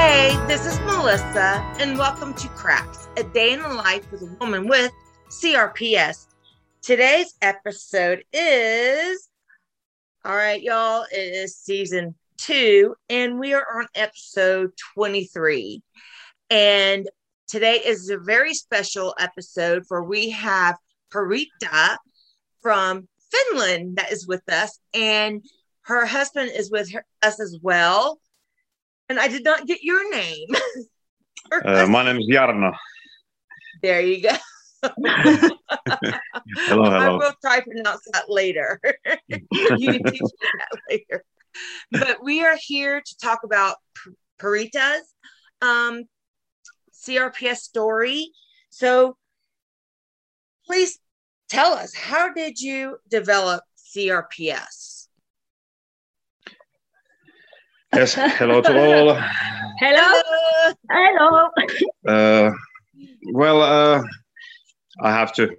Hey, this is Melissa, and welcome to Crafts, a day in the life with a woman with CRPS. Today's episode is all right, y'all. It is season two, and we are on episode 23. And today is a very special episode for we have Piritta from Finland that is with us, and her husband is with her, us as well. And I did not get your name. uh, my name is Jarno. There you go. hello, hello. I will try to pronounce that later. you can teach me that later. But we are here to talk about Piritta's um, CRPS story. So please tell us, how did you develop CRPS? Yes, hello to all. Hello. Hello. Uh, well, uh, I have to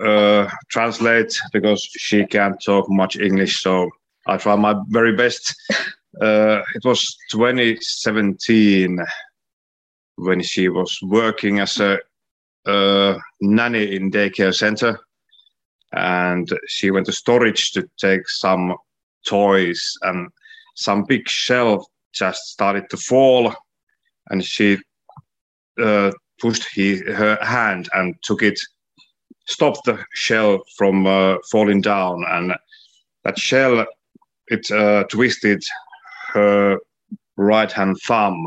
uh, translate because she can't talk much English, so I try my very best. Uh, it was 2017 when she was working as a uh, nanny in daycare center, and she went to storage to take some toys and some big shelf just started to fall, and she uh, pushed he, her hand and took it, stopped the shell from uh, falling down, and that shell it uh, twisted her right hand thumb,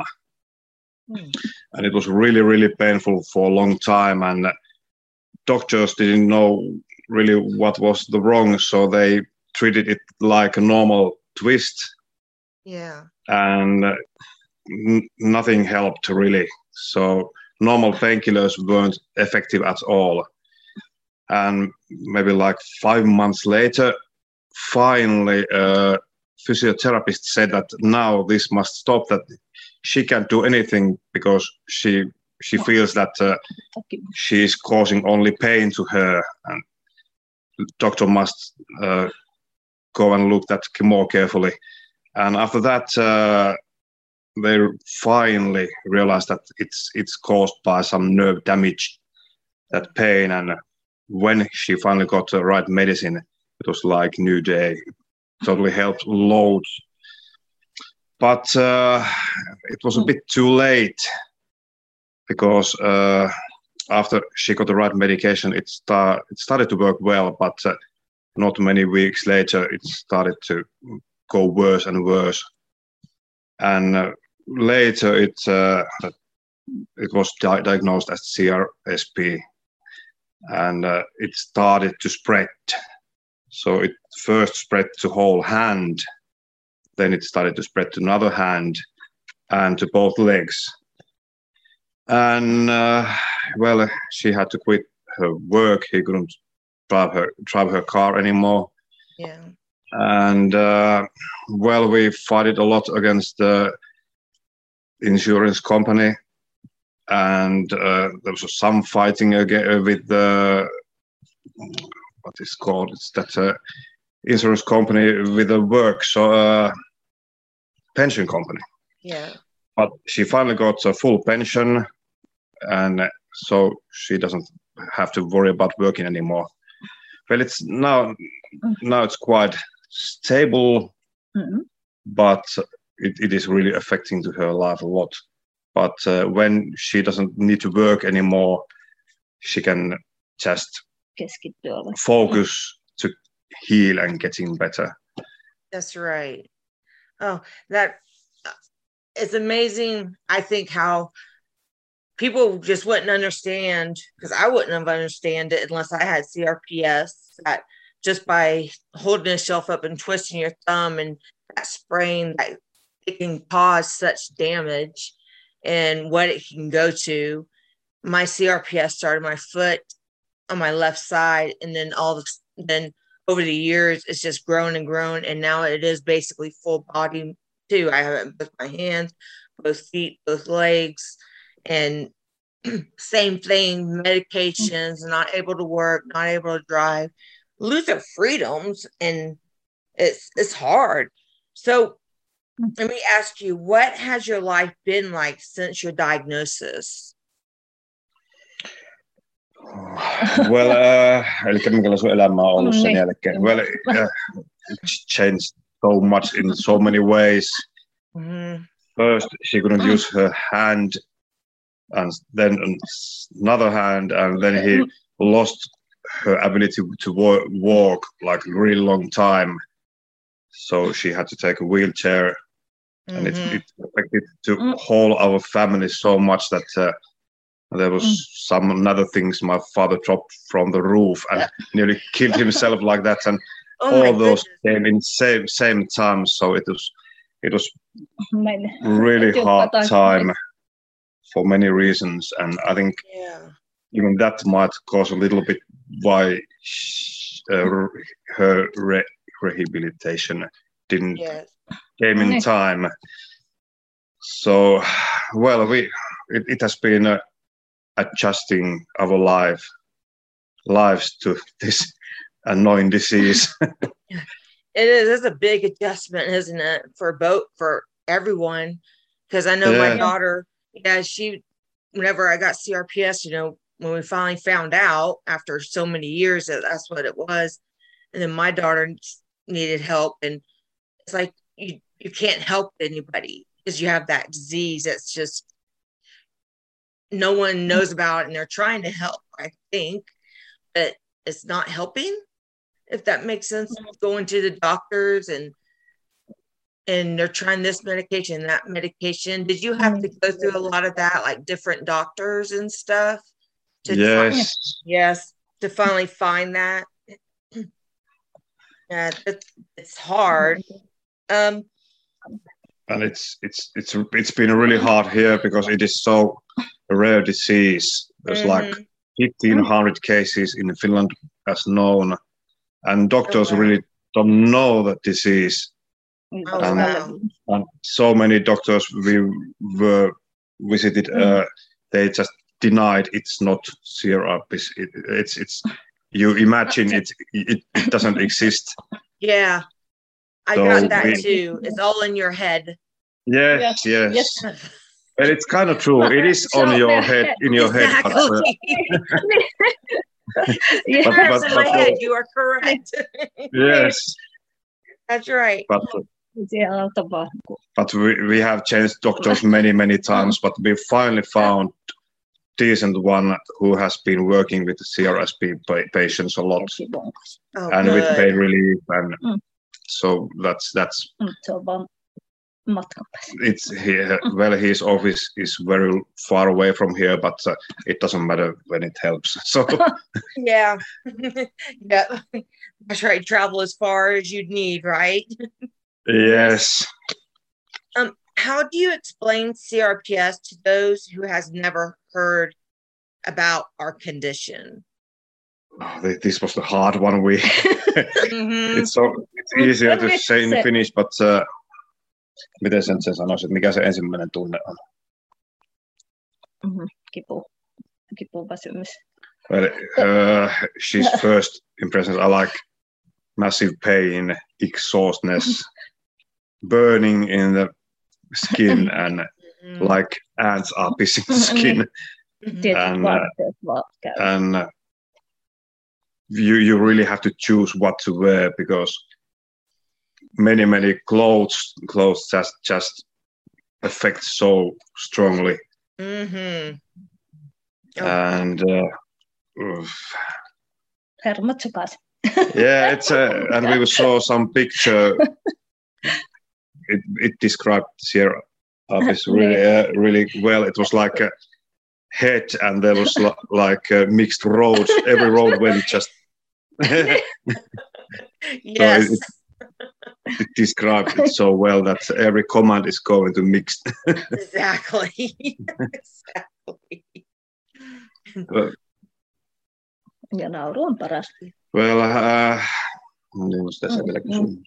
mm. and it was really really painful for a long time, and doctors didn't know really what was the wrong, so they treated it like a normal twist yeah. And uh, n- nothing helped really. So normal painkillers weren't effective at all. And maybe like five months later, finally, a physiotherapist said that now this must stop. That she can't do anything because she she feels that uh, she is causing only pain to her, and doctor must uh, go and look that more carefully. And after that, uh, they finally realized that it's it's caused by some nerve damage, that pain. And when she finally got the right medicine, it was like new day. Totally helped loads. But uh, it was a bit too late because uh, after she got the right medication, it, it started to work well, but uh, not many weeks later, it started to go worse and worse. And uh, later, it uh, it was di- diagnosed as CRSP, and uh, it started to spread. So it first spread to whole hand, then it started to spread to another hand, and to both legs. And uh, well, she had to quit her work. He couldn't drive her drive her car anymore. Yeah and uh, well, we fought it a lot against the insurance company, and uh, there was some fighting again with the what is called it's that uh, insurance company with the work so uh, pension company. Yeah. But she finally got a full pension, and so she doesn't have to worry about working anymore. Well, it's now now it's quite stable, mm-hmm. but it, it is really affecting to her life a lot. But uh, when she doesn't need to work anymore, she can just focus to heal and getting better. That's right. Oh, that uh, it's amazing. I think how people just wouldn't understand because I wouldn't have understand it unless I had CRPS. That just by holding shelf up and twisting your thumb and that sprain that it can cause such damage and what it can go to. My CRPS started my foot on my left side, and then all the then over the years it's just grown and grown, and now it is basically full body too. I have it both my hands, both feet, both legs, and same thing. Medications, not able to work, not able to drive lose their freedoms and it's it's hard. So let me ask you, what has your life been like since your diagnosis? well, uh, eli minkälainen sun elämä on ollut sen jälkeen? Well, uh, it's changed so much in so many ways. Mm-hmm. First, she couldn't use her hand, and then another hand, and then he lost her ability to walk like a really long time. So she had to take a wheelchair, mm-hmm. and it, mm-hmm. it affected the mm. whole our family so much that uh, there was mm. some other things. My father dropped from the roof and nearly killed himself like that, and oh all those came in same same time. So it was it was really hard time for many reasons, and I think yeah. Even that might cause a little bit why uh, her re- rehabilitation didn't yes. came in time. So, well, we it, it has been uh, adjusting our life lives to this annoying disease. it is. It's a big adjustment, isn't it, for both for everyone? Because I know yeah. my daughter, yeah, she whenever I got CRPS, you know, when we finally found out after so many years that that's what it was, and then my daughter needed help, and it's like you you can't help anybody because you have that disease that's just no one knows about and they're trying to help i think but it's not helping if that makes sense mm-hmm. going to the doctors and and they're trying this medication that medication. Did you have to go through a lot of that like different doctors and stuff to yes find, yes to finally find that yeah it's, it's hard um and it's it's it's it's been really hard here because it is so a rare disease. There's mm-hmm. like 1,500 cases in Finland as known, and doctors okay. really don't know that disease. Oh, and, wow. and, so many doctors we were visited, mm. uh, they just denied it's not CRPS. It, it's it's you imagine it, it it doesn't exist. Yeah, I so got that we, too. It's all in your head. Yes, yes. yes. And it's kind of true. It is on your head, in your exactly. head. But, uh, yes, but, but, but, head, uh, you are correct. yes. That's right. But, uh, uh, but we, we have changed doctors many, many times, but we finally found decent one who has been working with the CRSP patients a lot oh, and good. with pain relief and mm. so that's that's mm, it's here. Well, his office is very far away from here, but uh, it doesn't matter when it helps. So yeah, yeah, that's right. Travel as far as you'd need, right? yes. Um, how do you explain CRPS to those who has never heard about our condition? Oh, this was the hard one. We mm-hmm. it's so it's easier to say in Finnish, but. Uh, miten sen, sen sanoisi, että mikä se ensimmäinen tunne on? Mm-hmm. Kipu. Kipu väsymys. Well, uh, she's first impressions are like massive pain, exhaustness, burning in the skin, and mm-hmm. like ants are pissing skin. and uh, and uh, you you really have to choose what to wear because many many clothes clothes just just affect so strongly mm-hmm. and uh, yeah it's a and we saw some picture it, it described Sierra office really uh, really well it was like a head and there was like uh, mixed roads every road went just yes so it, it describes it so well that every command is going to mix. exactly. exactly. Well, ja nauru on paras. Well, uh, mm.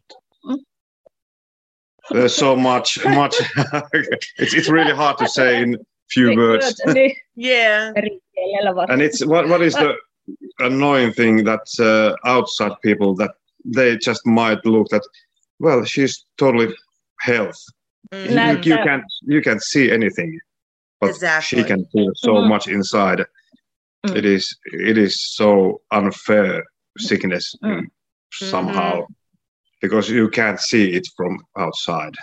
There's so much, much. it's, it's really hard to say in few words. yeah. And it's what what is the annoying thing that uh, outside people that they just might look at well she's totally health Mhm. you, Like you that. can't you can't see anything but Exactly. she can feel so Mhm. much inside Mm. it is it is so unfair sickness Mm. mm, somehow because you can't see it from outside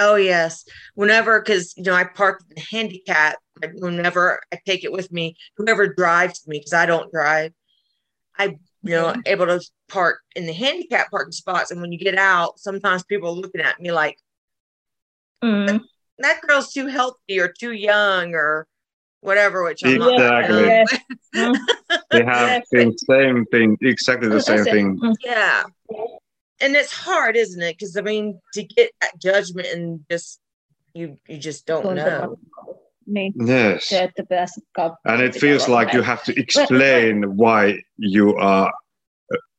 Oh yes. Whenever, because you know, I park the handicap. Whenever I take it with me, whoever drives me, because I don't drive, I you know able to park in the handicap parking spots. And when you get out, sometimes people are looking at me like Mm. that girl's too healthy or too young or whatever. Which I'm not. Exactly. Yes. Mm. they have the same thing exactly the same thing. Yeah. And it's hard, isn't it? Because I mean, to get that judgment and just you you just don't know. Tuntemattomuus. Niin, yes. se, että and it feels like you have to explain why you are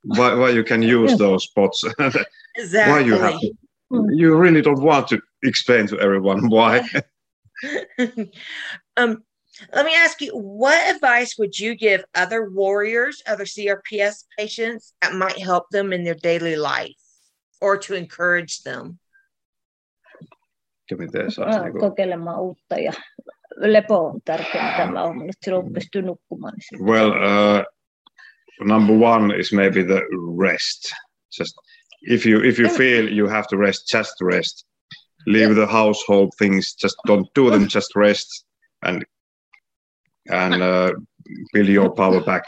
why, why you can use those spots. Why you have to. You really don't want to explain to everyone why. Um, let me ask you, what advice would you give other warriors, other CRPS patients that might help them in their daily life or to encourage them? Ja miten saisi niinku- kokeilemaan uutta ja lepo on tärkeää, mitä mä että silloin pystyy nukkumaan. Niin Well, uh, number one is maybe the rest. Just if you if you feel you have to rest, just rest. Leave the household things. Just don't do them. Just rest and and uh, build your power back.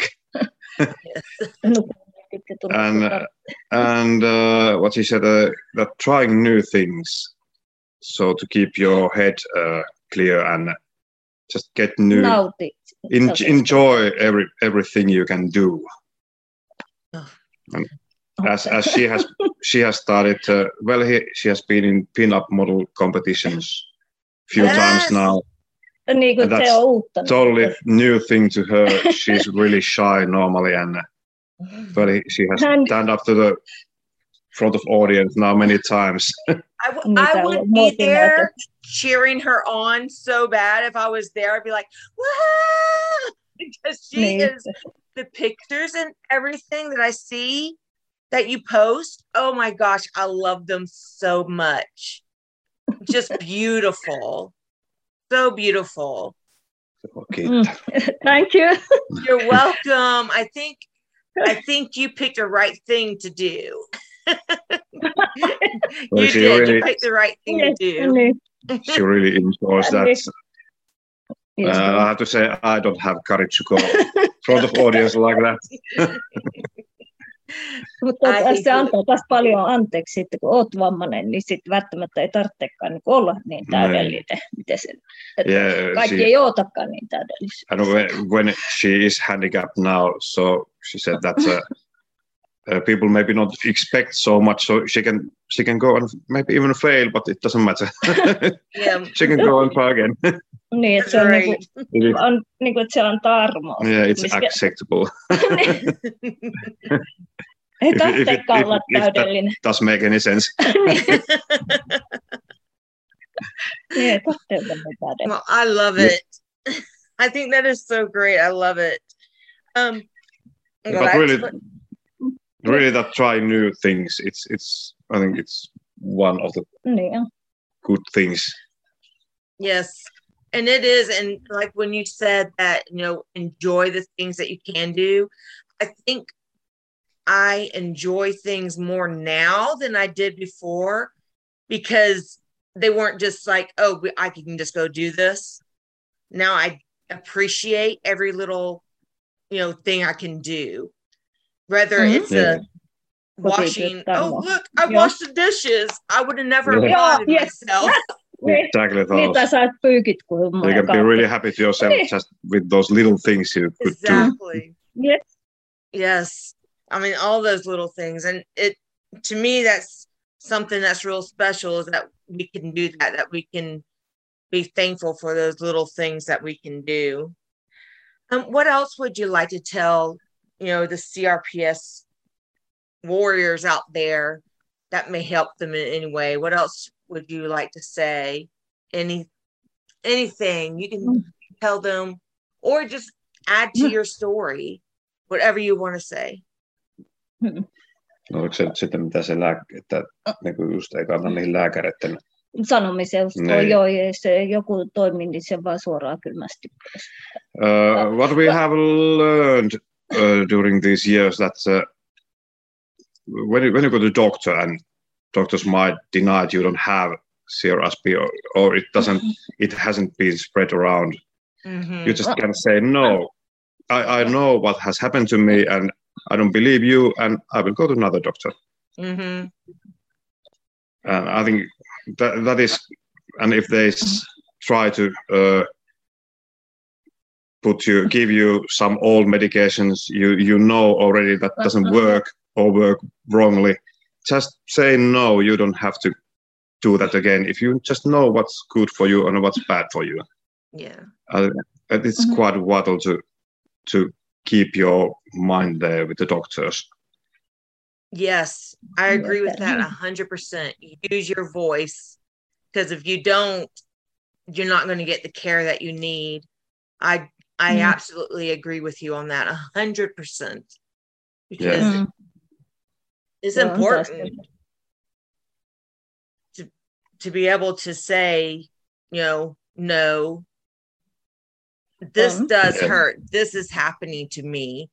Nukkumaan sitten tulee And tota- and uh, what he said uh, that trying new things, so to keep your head uh, clear and just get new. nauti. En- enjoy every everything you can do. as as she has she has started uh, well he, she has been in pin-up model competitions few Yes. times now Niin kuin And that's on uutta. totally new thing to her she's really shy normally and well he, she has And- stand up to the front of audience now many times I, w- Niitä I would be there cheering her on so bad if I was there. I'd be like, "Whoa!" because she is the pictures and everything that I see that you post. Oh my gosh, I love them so much. Just beautiful. So beautiful. Mm. Thank you. You're welcome. I think I think you picked the right thing to do. Well, you she did. really- You picked the right thing to do. Niin. she really enjoys that Yes. uh, i have to say i don't have courage to go in front of audience like that Mutta Ai, se kyllä. antaa taas paljon anteeksi sitten, kun oot vammainen, niin sitten välttämättä ei tarvitsekaan niin olla niin täydellinen. Miten se, että Yeah, kaikki she- ei ootakaan niin täydellisiä. and when, when she is handicapped now so she said that uh, uh, people maybe not expect so much so she can she can go and maybe even fail but it doesn't matter Yeah. she can go and try again Niin, että se on, niin is- on niin kuin, että se on tarmo. yeah it's acceptable Ei if- if- if- olla if that- täydellinen. does make any sense Niin, ei tarvitse olla niin täydellinen. Well, I love Yeah. it. I think that is so great. I love it. Um, but well, I- really really that try new things it's it's i think it's one of the Niin, on. good things yes, and it is. And like when you said that, you know, enjoy the things that you can do. I think I enjoy things more now than I did before because they weren't just like, oh, I can just go do this. Now I appreciate every little, you know, thing I can do. Whether Mhm. it's Yeah. a washing, Kotityötä oh look, I Yeah. washed the dishes. I would have never Yeah. thought of yes. myself. Niin, exactly niin those tai saat pyykit you can be really happy to yourself just with those little things you could do Exactly. Yes. Yes. I mean, all those little things. And it, to me, that's something that's real special is that we can do that, that we can be thankful for those little things that we can do. Um, what else would you like to tell, you know, the CRPS warriors out there that may help them in any way? What else would you like to say? Any, anything you can Mm. tell them or just add to Mm. your story, whatever you want to say. No, oliko se nyt sitten mitä se lääke, että niin kuin just ei kannata niihin lääkäreiden sanomisen, Niin. joo, ja se joku toimi, niin se vaan suoraan kylmästi. Uh, what we have learned uh, during these years that uh, when you, when you go to the doctor and doctors might deny that you don't have CRSP or, or it doesn't it hasn't been spread around Mhm. you just can say no I, I know what has happened to me and i don't believe you and i will go to another doctor Mhm. and i think that that is and if they try to uh, put you give you some old medications you you know already that doesn't work or work wrongly just say no you don't have to do that again if you just know what's good for you and what's bad for you Yeah. uh, it's Mhm. quite vital to to keep your mind there with the doctors Yes, I agree with that a hundred percent. Use your voice because if you don't, you're not going to get the care that you need. I I Mm. absolutely agree with you on that a hundred percent because Yeah. Mm. it's Joo, important to, to be able to say, you know, no, this Um, does Yeah. hurt. This is happening to me.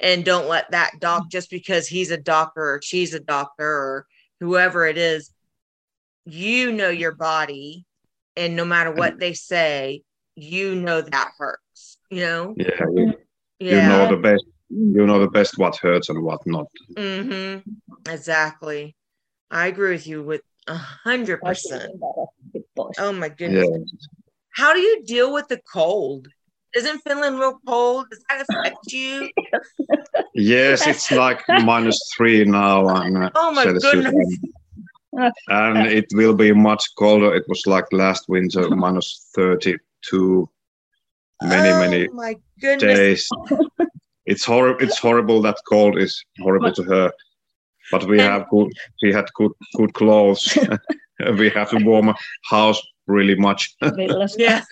And don't let that doc, just because he's a doctor or she's a doctor or whoever it is, you know your body. And no matter what they say, you know that hurts, you know? yeah you, Yeah. you know the best you know the best what hurts and what not Mm-hmm. Exactly. I agree with you with a hundred percent. Oh my goodness. yeah How do you deal with the cold? Isn't Finland real cold? Does that affect you? yes it's like minus three now and uh, Oh my Celsius goodness. and, and it will be much colder it was like last winter minus 32 many oh many my goodness. days. it's horrible. It's horrible that cold is horrible to her. But we have good. She had good good clothes. we have to warm house really much. Yeah.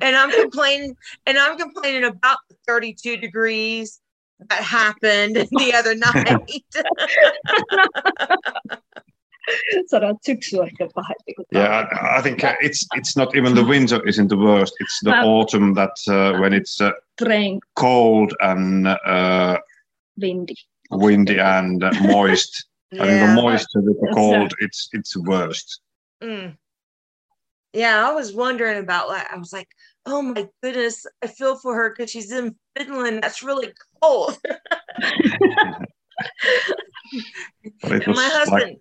And I'm complaining and I'm complaining about the 32 degrees that happened the other night. Sanoit syksy on ehkä pahempi kuin yeah, talvi. I, I think uh, it's it's not even the winter isn't the worst. It's the Uh, autumn that uh, when it's uh, cold and uh, vindi. windy and uh, moist. I think the yeah. moisture with the cold, it's it's worst. Mm. Yeah, I was wondering about like I was like, oh my goodness, I feel for her because she's in Finland. That's really cold. But it And was my like husband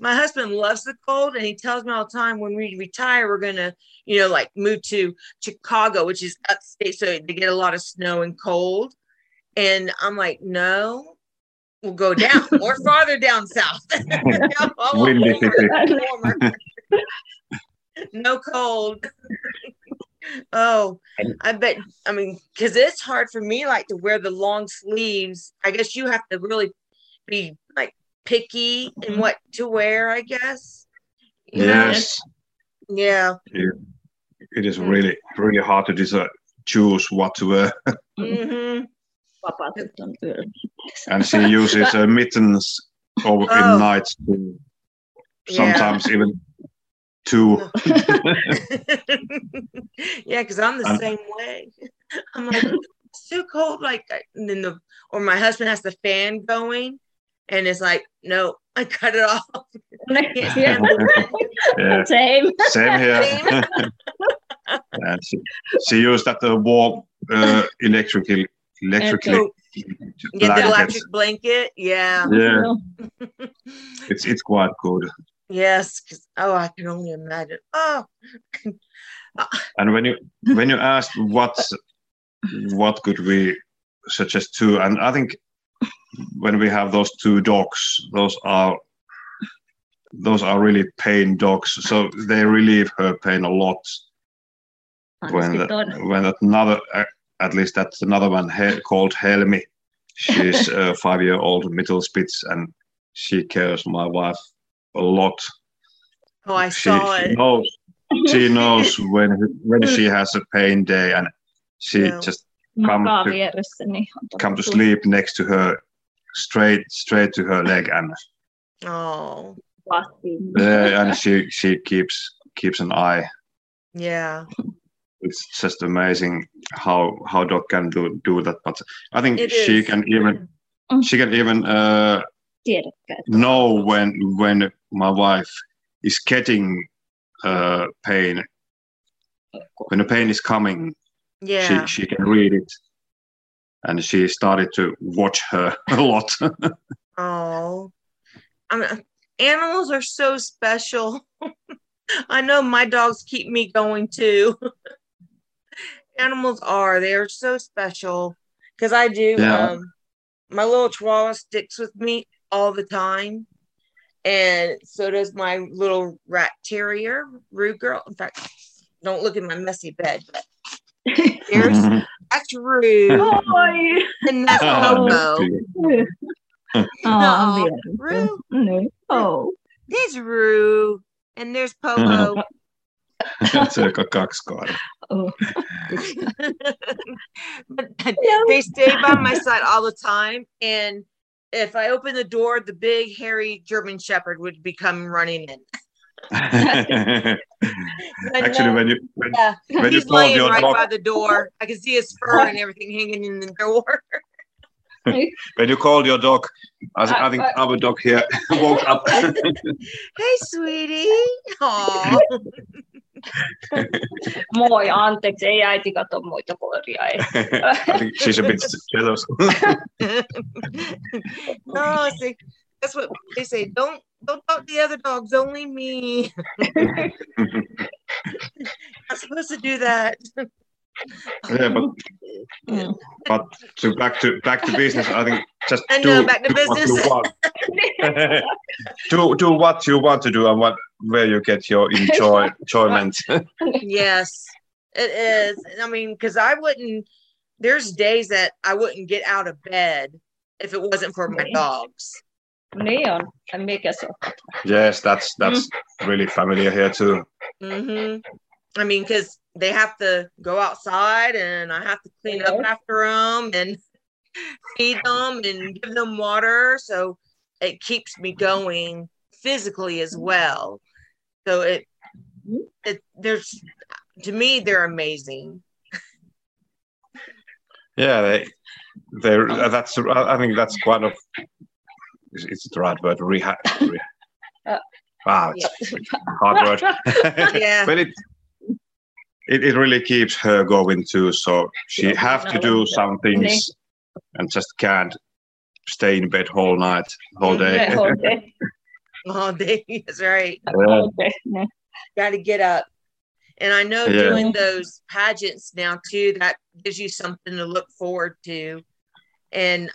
my husband loves the cold and he tells me all the time when we retire we're gonna you know like move to chicago which is upstate so they get a lot of snow and cold. And i'm like no we'll go down. Or farther down south. I want Windy warmer, city. warmer. no cold oh i bet i mean because it's hard for me like to wear the long sleeves i guess you have to really be like picky in what to wear i guess You know? yes. yeah it is Mm. really really hard to decide, choose what to wear hmm Vapaatut on yöllä. and she uses uh, mittens over Oh. in nights too. sometimes even two. Yeah because i'm the And- same way. I'm like it's too cold like and then the or my husband has the fan going and it's like no i cut it off. Can't stand the yeah. Same. same here. Same. and she, she used that uh, warm uh, electrically electrically get the electric blanket? Yeah. Yeah. It's it's quite good yes 'cause- oh i can only imagine. Oh. And when you when you asked what what could we suggest to and i think when we have those two dogs those are those are really pain dogs. So they relieve her pain a lot when that, when that another at least that's another one he, called helmi she's a five year old middle spitz and she cares my wife a lot oh i she, saw she it knows she knows when when she has a pain day and she Yeah. just Makaa to- vieressä, niin on come to sleep next to her straight straight to her leg and oh Yeah, and she she keeps keeps an eye. Yeah. It's just amazing how how dog can do do that. But I think It she is. can even Mm. she can even uh, Tiedätkö? know when when my wife is getting uh, pain when the pain is coming Yeah. she she can read it and she started to watch her a lot Oh, I mean, animals are so special. I know my dogs keep me going too. animals are, they are so special because I do. Yeah. Um, my little chihuahua sticks with me all the time. And so does my little rat terrier, Rue girl. In fact, don't look at my messy bed, but there's that's Rue Oi! and that's Popo. Aa, No, vieressä. Rue, Niin. Oh. there's Rue, and there's Popo. se on kaksi koiraa oh. but Yeah. they stay by my side all the time. And if I open the door, the big hairy German Shepherd would be come running in. Actually when you when, yeah, when you he's told laying your right dog by the door. I can see his fur and everything hanging in the door. when you called your dog I, th- uh, I think I- our dog here woke up hey, sweetie. Aw. Moi, anteeksi, ei äiti kato muita koiria. Ei. She's a bit jealous no, see, that's what they say. Don't don't talk to the other dogs. Only me. Not supposed to do that. Yeah but Mm. But to back to back to business, I think just I do, back to do what business. you want. do do what you want to do and what where you get your enjoy enjoyment. yes, it is. I mean, because I wouldn't. There's days that I wouldn't get out of bed if it wasn't for my dogs. Niin on. Ja mikä yes, that's that's really familiar here too. hmm I mean, because they have to go outside, and I have to clean up after them and feed them and give them water. So it keeps me going physically as mm-hmm. well. So it mm-hmm. it there's to me they're amazing. Yeah, they they uh, that's uh, I think that's quite of is is it the right word rehab. Re, Uh, wow, it's hard word. Yeah. but it, it it really keeps her going too. So she Yeah, have to do yeah. some things and just can't stay in bed whole night, whole day. Ne, okei. All day. That's right. Yeah. Okei. Got to get up. And I know Yeah. doing those pageants now too, that gives you something to look forward to. And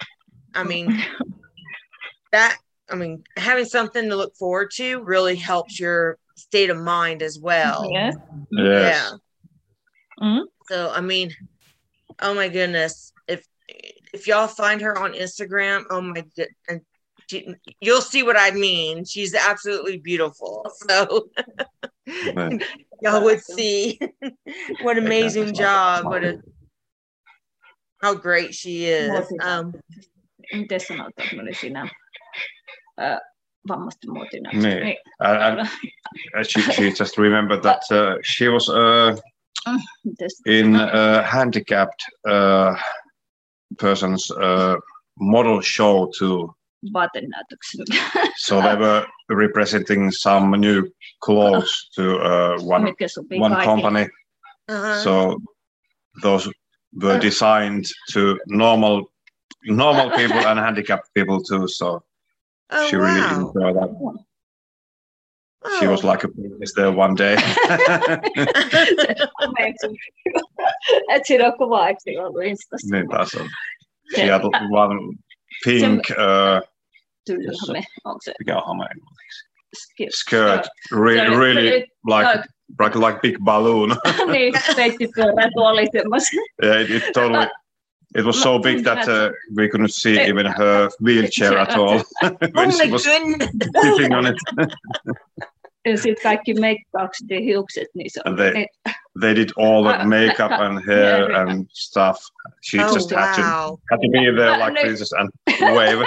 I mean, that, I mean, having something to look forward to really helps your state of mind as well. Yes. Yes. Yeah. Mhm. So, I mean, oh my goodness. If, if y'all find her on Instagram, oh my good, and she- you'll see what I mean. She's absolutely beautiful. So, Yeah. y'all would see what amazing job what a how great she is um Miten sanotaan, että mä olin siinä vammaisten muotina? Niin. And, and uh, she, she just remembered that uh, she was uh, Miten se- in a handicapped uh, person's uh, model show too. vaatenäytöksellä. So they were representing some new clothes to uh, one one company. uh-huh. So those were designed to normal normal people and handicapped people too. So oh, she really wow. enjoyed that. She was Oh. like a princess there one day. Et siinä on kuva, eikö siinä ollut Instassa? niin taas on. She had one pink uh, Tylyhame, onko se mikä on hame? skirt? skirt, re- really se like like like big balloon. niin, peittipyörä tuoli semmoisen. yeah, it, it totally. It was so big that uh, we couldn't see even her wheelchair at all oh when she was goodness sitting on it. Ja sitten kaikki meikkaukset ja hiukset, niin se And they, they did all the makeup and hair and stuff. She oh, just had to wow. had to be there like princess and wave.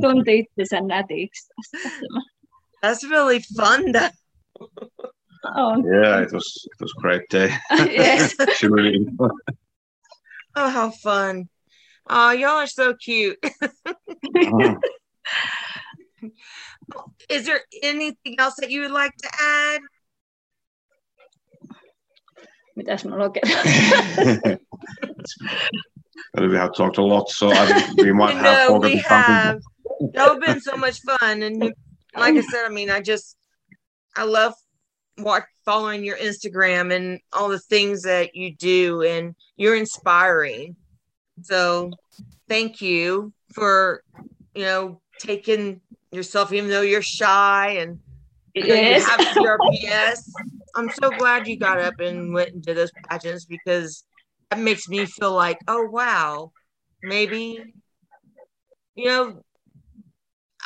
tunti itsensä nätiksi. That's really fun. Though. On. yeah, it was it was a great day. Yes. she really Oh, how fun. Oh, y'all are so cute. it. Uh-huh. Is there anything else that you would like to add? Mitäs mä loketan? But we have talked a lot, so I think we might have no, we forgotten something. have. Y'all have been so much fun. And you- like I said, I mean, I just, I love watch, following your Instagram and all the things that you do, and you're inspiring. So thank you for, you know, taking yourself, even though you're shy and you, know, you Yes. have CRPS. I'm so glad you got up and went and did those pageants because that makes me feel like, oh wow, maybe you know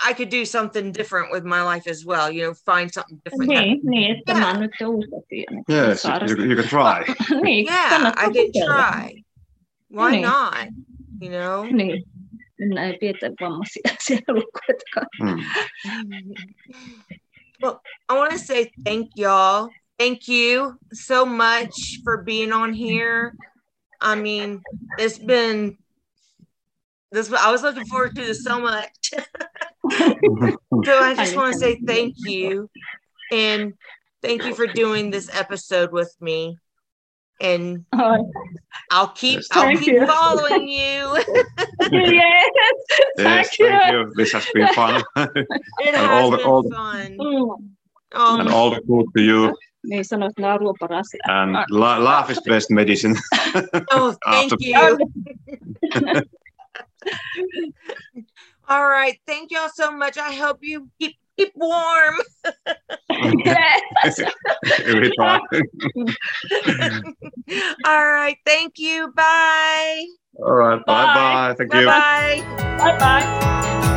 I could do something different with my life as well. You know, find something different. that- Niin, niin, että mä oon nyt utopia. Yes, you, you can try. niin, yeah, I can try. Why Niin. not? You know. Niin. Minä ei pietä vammaisia siellä. Mm. Well, I want to say thank y'all. Thank you so much for being on here. I mean, it's been this. I was looking forward to this so much. So I just want to say thank you, and thank you for doing this episode with me. And I'll keep I'll keep following you. yes, Yes, thank you. thank you. This has been fun. It And has all the- been all fun. Mm. Oh, and all the good to you. Niin sanoit, että nauru on paras. And la- laugh is best medicine. oh, thank after- you. All right, thank y'all so much. I hope you keep keep warm. yes. we try. All right, thank you. Bye. All right. Bye bye. Thank Bye you. Bye bye. Bye bye.